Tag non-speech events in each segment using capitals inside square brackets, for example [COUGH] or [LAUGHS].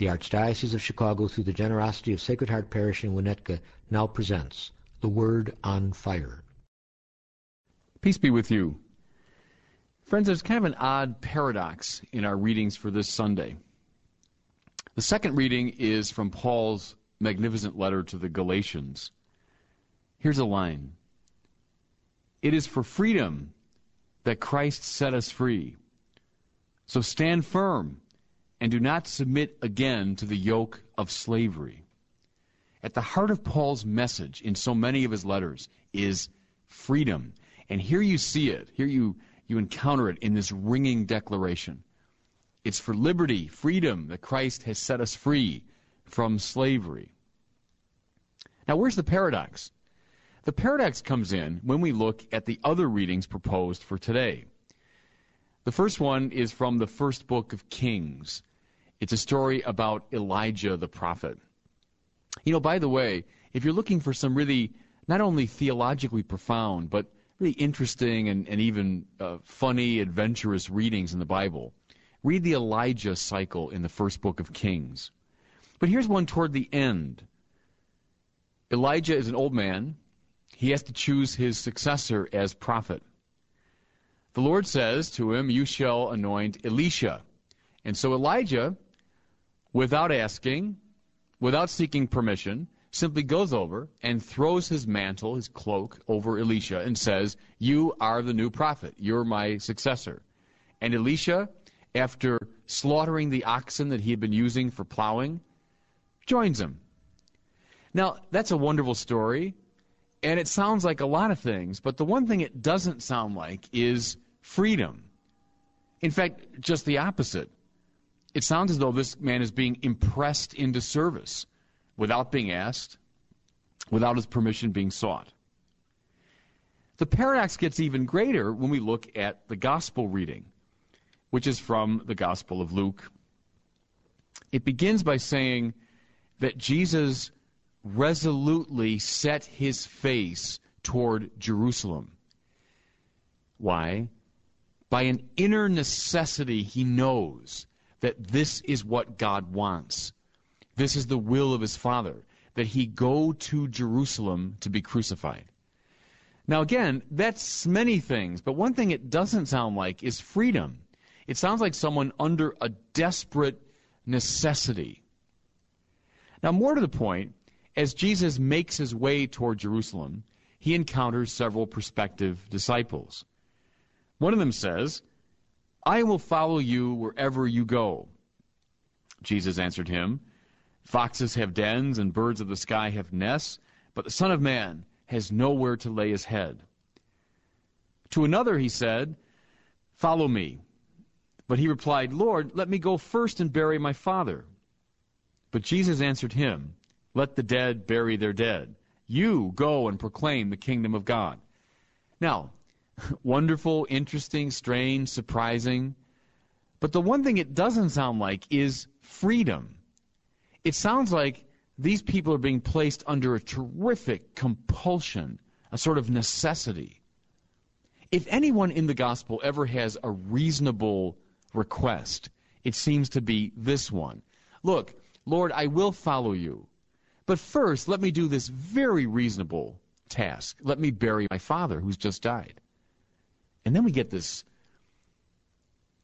The Archdiocese of Chicago, through the generosity of Sacred Heart Parish in Winnetka, now presents The Word on Fire. Peace be with you. Friends, there's kind of an odd paradox in our readings for this Sunday. The second reading is from Paul's magnificent letter to the Galatians. Here's a line It is for freedom that Christ set us free. So stand firm and do not submit again to the yoke of slavery. At the heart of Paul's message in so many of his letters is freedom. And here you see it. Here you, you encounter it in this ringing declaration. It's for liberty, freedom, that Christ has set us free from slavery. Now, where's the paradox? The paradox comes in when we look at the other readings proposed for today. The first one is from the first book of Kings. It's a story about Elijah the prophet. You know, by the way, if you're looking for some really not only theologically profound, but really interesting and, and even uh, funny, adventurous readings in the Bible, read the Elijah cycle in the first book of Kings. But here's one toward the end. Elijah is an old man. He has to choose his successor as prophet. The Lord says to him, You shall anoint Elisha. And so Elijah without asking, without seeking permission, simply goes over and throws his mantle, his cloak, over Elisha and says, You are the new prophet. You're my successor. And Elisha, after slaughtering the oxen that he had been using for plowing, joins him. Now, that's a wonderful story, and it sounds like a lot of things, but the one thing it doesn't sound like is freedom. In fact, just the opposite it sounds as though this man is being impressed into service without being asked, without his permission being sought. The paradox gets even greater when we look at the gospel reading, which is from the Gospel of Luke. It begins by saying that Jesus resolutely set his face toward Jerusalem. Why? By an inner necessity, he knows that this is what God wants. This is the will of his Father, that he go to Jerusalem to be crucified. Now, again, that's many things, but one thing it doesn't sound like is freedom. It sounds like someone under a desperate necessity. Now, more to the point, as Jesus makes his way toward Jerusalem, he encounters several prospective disciples. One of them says, I will follow you wherever you go. Jesus answered him, Foxes have dens, and birds of the sky have nests, but the Son of Man has nowhere to lay his head. To another he said, Follow me. But he replied, Lord, let me go first and bury my father. But Jesus answered him, Let the dead bury their dead. You go and proclaim the kingdom of God. Now, [LAUGHS] wonderful, interesting, strange, surprising. But the one thing it doesn't sound like is freedom. It sounds like these people are being placed under a terrific compulsion, a sort of necessity. If anyone in the gospel ever has a reasonable request, it seems to be this one. Look, Lord, I will follow you. But first, let me do this very reasonable task. Let me bury my father who's just died. And then we get this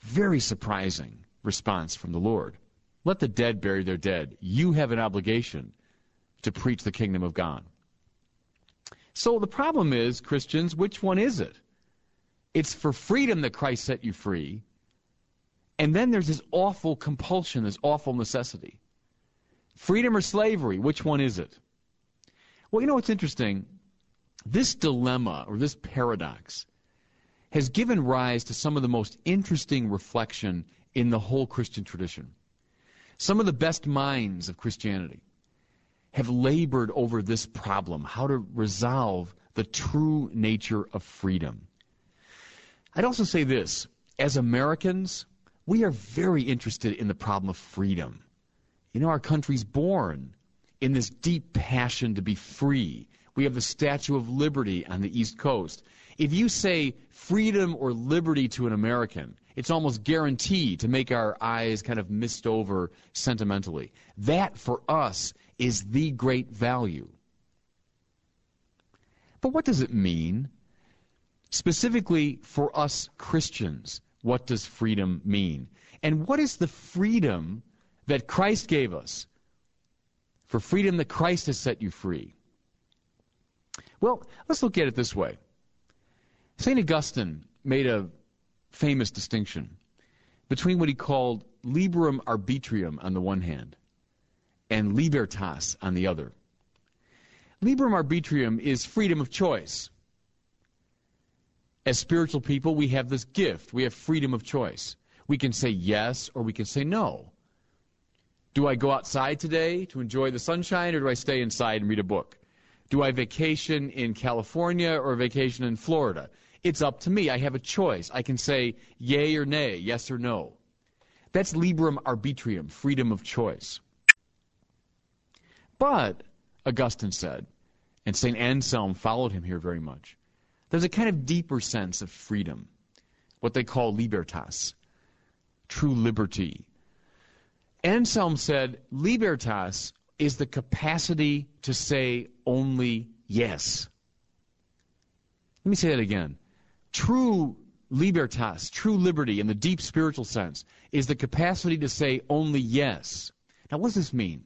very surprising response from the Lord. Let the dead bury their dead. You have an obligation to preach the kingdom of God. So the problem is, Christians, which one is it? It's for freedom that Christ set you free. And then there's this awful compulsion, this awful necessity. Freedom or slavery, which one is it? Well, you know what's interesting? This dilemma or this paradox has given rise to some of the most interesting reflection in the whole Christian tradition. Some of the best minds of Christianity have labored over this problem, how to resolve the true nature of freedom. I'd also say this as Americans, we are very interested in the problem of freedom. You know, our country's born in this deep passion to be free. We have the Statue of Liberty on the East Coast. If you say freedom or liberty to an American, it's almost guaranteed to make our eyes kind of mist over sentimentally. That, for us, is the great value. But what does it mean? Specifically for us Christians, what does freedom mean? And what is the freedom that Christ gave us? For freedom that Christ has set you free. Well, let's look at it this way. St. Augustine made a famous distinction between what he called liberum arbitrium on the one hand and libertas on the other. Liberum arbitrium is freedom of choice. As spiritual people, we have this gift. We have freedom of choice. We can say yes or we can say no. Do I go outside today to enjoy the sunshine or do I stay inside and read a book? Do I vacation in California or vacation in Florida? It's up to me. I have a choice. I can say yay or nay, yes or no. That's liberum arbitrium, freedom of choice. But, Augustine said, and St. Anselm followed him here very much, there's a kind of deeper sense of freedom, what they call libertas, true liberty. Anselm said, libertas is the capacity to say only yes. Let me say that again. True libertas, true liberty in the deep spiritual sense, is the capacity to say only yes. Now, what does this mean?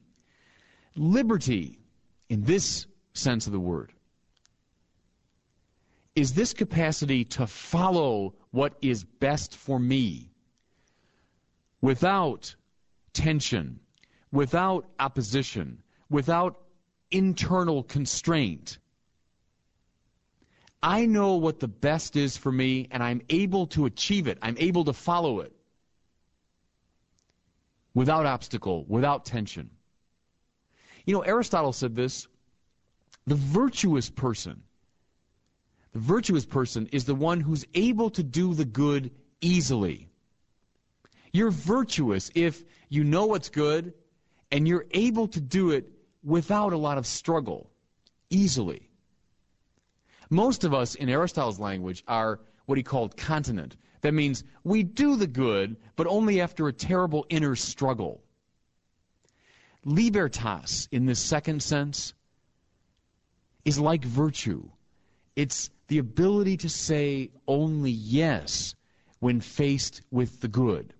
Liberty, in this sense of the word, is this capacity to follow what is best for me without tension, without opposition, without internal constraint. I know what the best is for me, and I'm able to achieve it. I'm able to follow it without obstacle, without tension. You know, Aristotle said this the virtuous person, the virtuous person is the one who's able to do the good easily. You're virtuous if you know what's good and you're able to do it without a lot of struggle, easily. Most of us, in Aristotle's language, are what he called continent. That means we do the good, but only after a terrible inner struggle. Libertas, in this second sense, is like virtue. It's the ability to say only yes when faced with the good.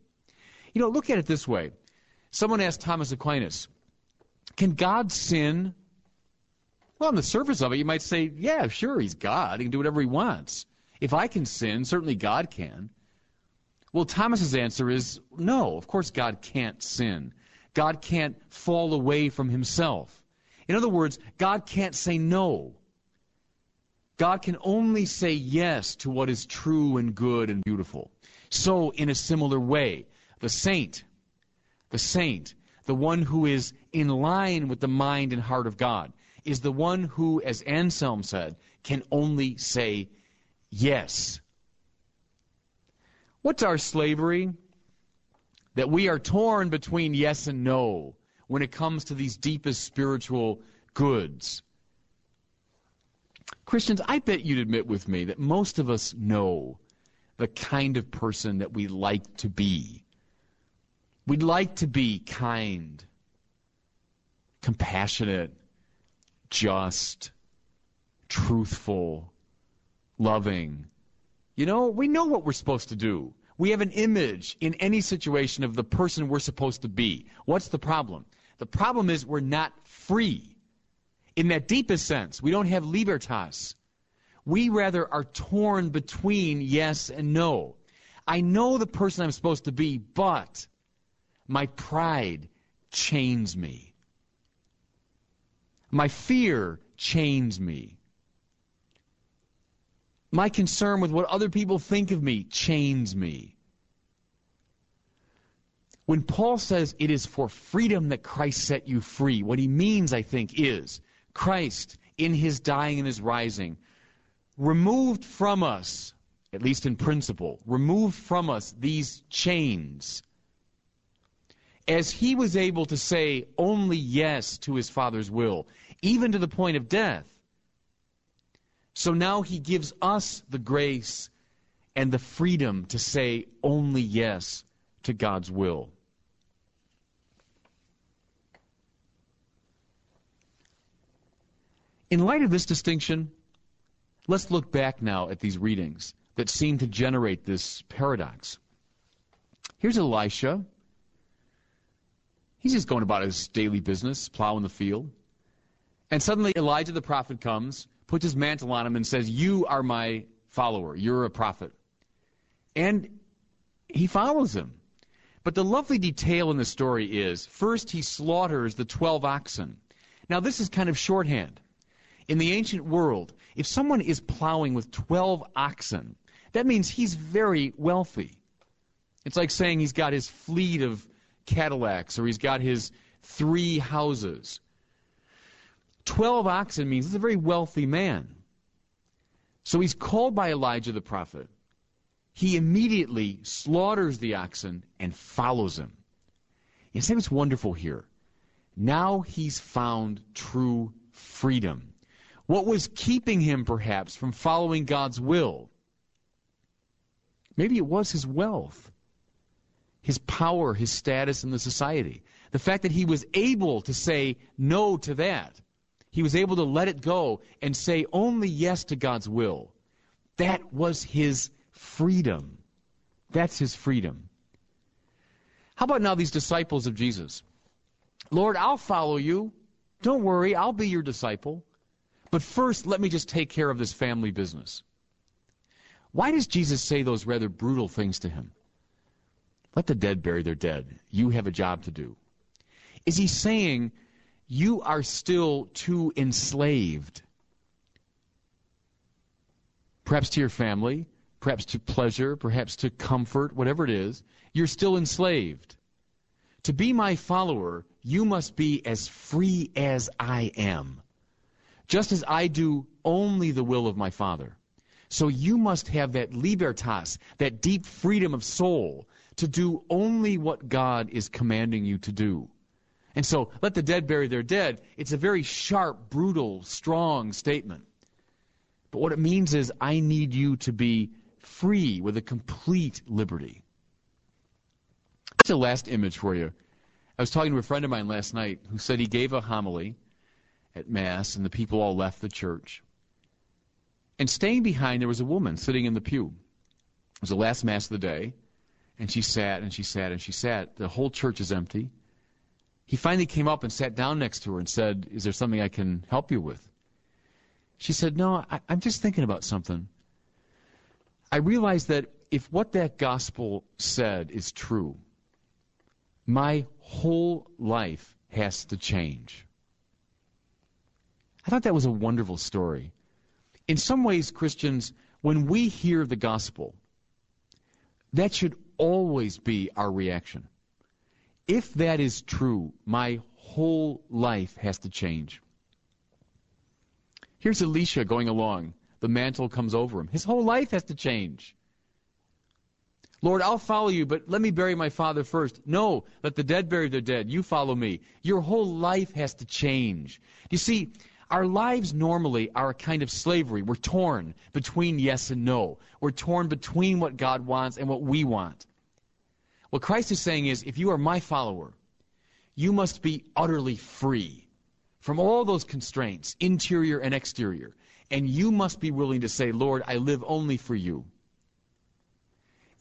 You know, look at it this way. Someone asked Thomas Aquinas, Can God sin? Well, on the surface of it, you might say, Yeah, sure, he's God. He can do whatever he wants. If I can sin, certainly God can. Well, Thomas's answer is no, of course God can't sin. God can't fall away from himself. In other words, God can't say no. God can only say yes to what is true and good and beautiful. So, in a similar way, the saint, the saint, the one who is in line with the mind and heart of God, is the one who, as Anselm said, can only say yes. What's our slavery? That we are torn between yes and no when it comes to these deepest spiritual goods. Christians, I bet you'd admit with me that most of us know the kind of person that we like to be. We'd like to be kind, compassionate, just, truthful, loving. You know, we know what we're supposed to do. We have an image in any situation of the person we're supposed to be. What's the problem? The problem is we're not free. In that deepest sense, we don't have libertas. We rather are torn between yes and no. I know the person I'm supposed to be, but my pride chains me. My fear chains me. My concern with what other people think of me chains me. When Paul says it is for freedom that Christ set you free, what he means, I think, is Christ, in his dying and his rising, removed from us, at least in principle, removed from us these chains. As he was able to say only yes to his Father's will, even to the point of death. So now he gives us the grace and the freedom to say only yes to God's will. In light of this distinction, let's look back now at these readings that seem to generate this paradox. Here's Elisha. He's just going about his daily business, plowing the field. And suddenly Elijah the prophet comes, puts his mantle on him, and says, You are my follower. You're a prophet. And he follows him. But the lovely detail in the story is first he slaughters the 12 oxen. Now, this is kind of shorthand. In the ancient world, if someone is plowing with 12 oxen, that means he's very wealthy. It's like saying he's got his fleet of Cadillacs or he's got his three houses. 12 oxen means he's a very wealthy man. So he's called by Elijah the prophet. He immediately slaughters the oxen and follows him. You see what's wonderful here? Now he's found true freedom. What was keeping him, perhaps, from following God's will? Maybe it was his wealth, his power, his status in the society. The fact that he was able to say no to that. He was able to let it go and say only yes to God's will. That was his freedom. That's his freedom. How about now these disciples of Jesus? Lord, I'll follow you. Don't worry, I'll be your disciple. But first, let me just take care of this family business. Why does Jesus say those rather brutal things to him? Let the dead bury their dead. You have a job to do. Is he saying you are still too enslaved? Perhaps to your family, perhaps to pleasure, perhaps to comfort, whatever it is. You're still enslaved. To be my follower, you must be as free as I am just as I do only the will of my Father. So you must have that libertas, that deep freedom of soul, to do only what God is commanding you to do. And so, let the dead bury their dead. It's a very sharp, brutal, strong statement. But what it means is, I need you to be free with a complete liberty. That's a last image for you. I was talking to a friend of mine last night who said he gave a homily at Mass, and the people all left the church. And staying behind, there was a woman sitting in the pew. It was the last Mass of the day, and she sat and she sat and she sat. The whole church is empty. He finally came up and sat down next to her and said, Is there something I can help you with? She said, No, I, I'm just thinking about something. I realized that if what that gospel said is true, my whole life has to change. I thought that was a wonderful story. In some ways, Christians, when we hear the gospel, that should always be our reaction. If that is true, my whole life has to change. Here's Elisha going along. The mantle comes over him. His whole life has to change. Lord, I'll follow you, but let me bury my father first. No, let the dead bury their dead. You follow me. Your whole life has to change. You see, our lives normally are a kind of slavery. We're torn between yes and no. We're torn between what God wants and what we want. What Christ is saying is if you are my follower, you must be utterly free from all those constraints, interior and exterior. And you must be willing to say, Lord, I live only for you.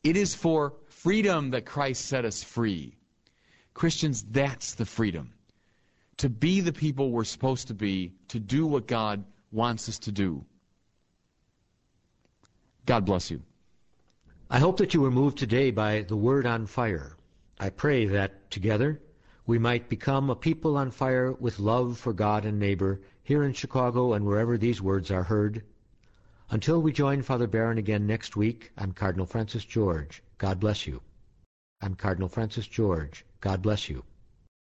It is for freedom that Christ set us free. Christians, that's the freedom to be the people we're supposed to be, to do what God wants us to do. God bless you. I hope that you were moved today by the word on fire. I pray that together we might become a people on fire with love for God and neighbor here in Chicago and wherever these words are heard. Until we join Father Barron again next week, I'm Cardinal Francis George. God bless you. I'm Cardinal Francis George. God bless you.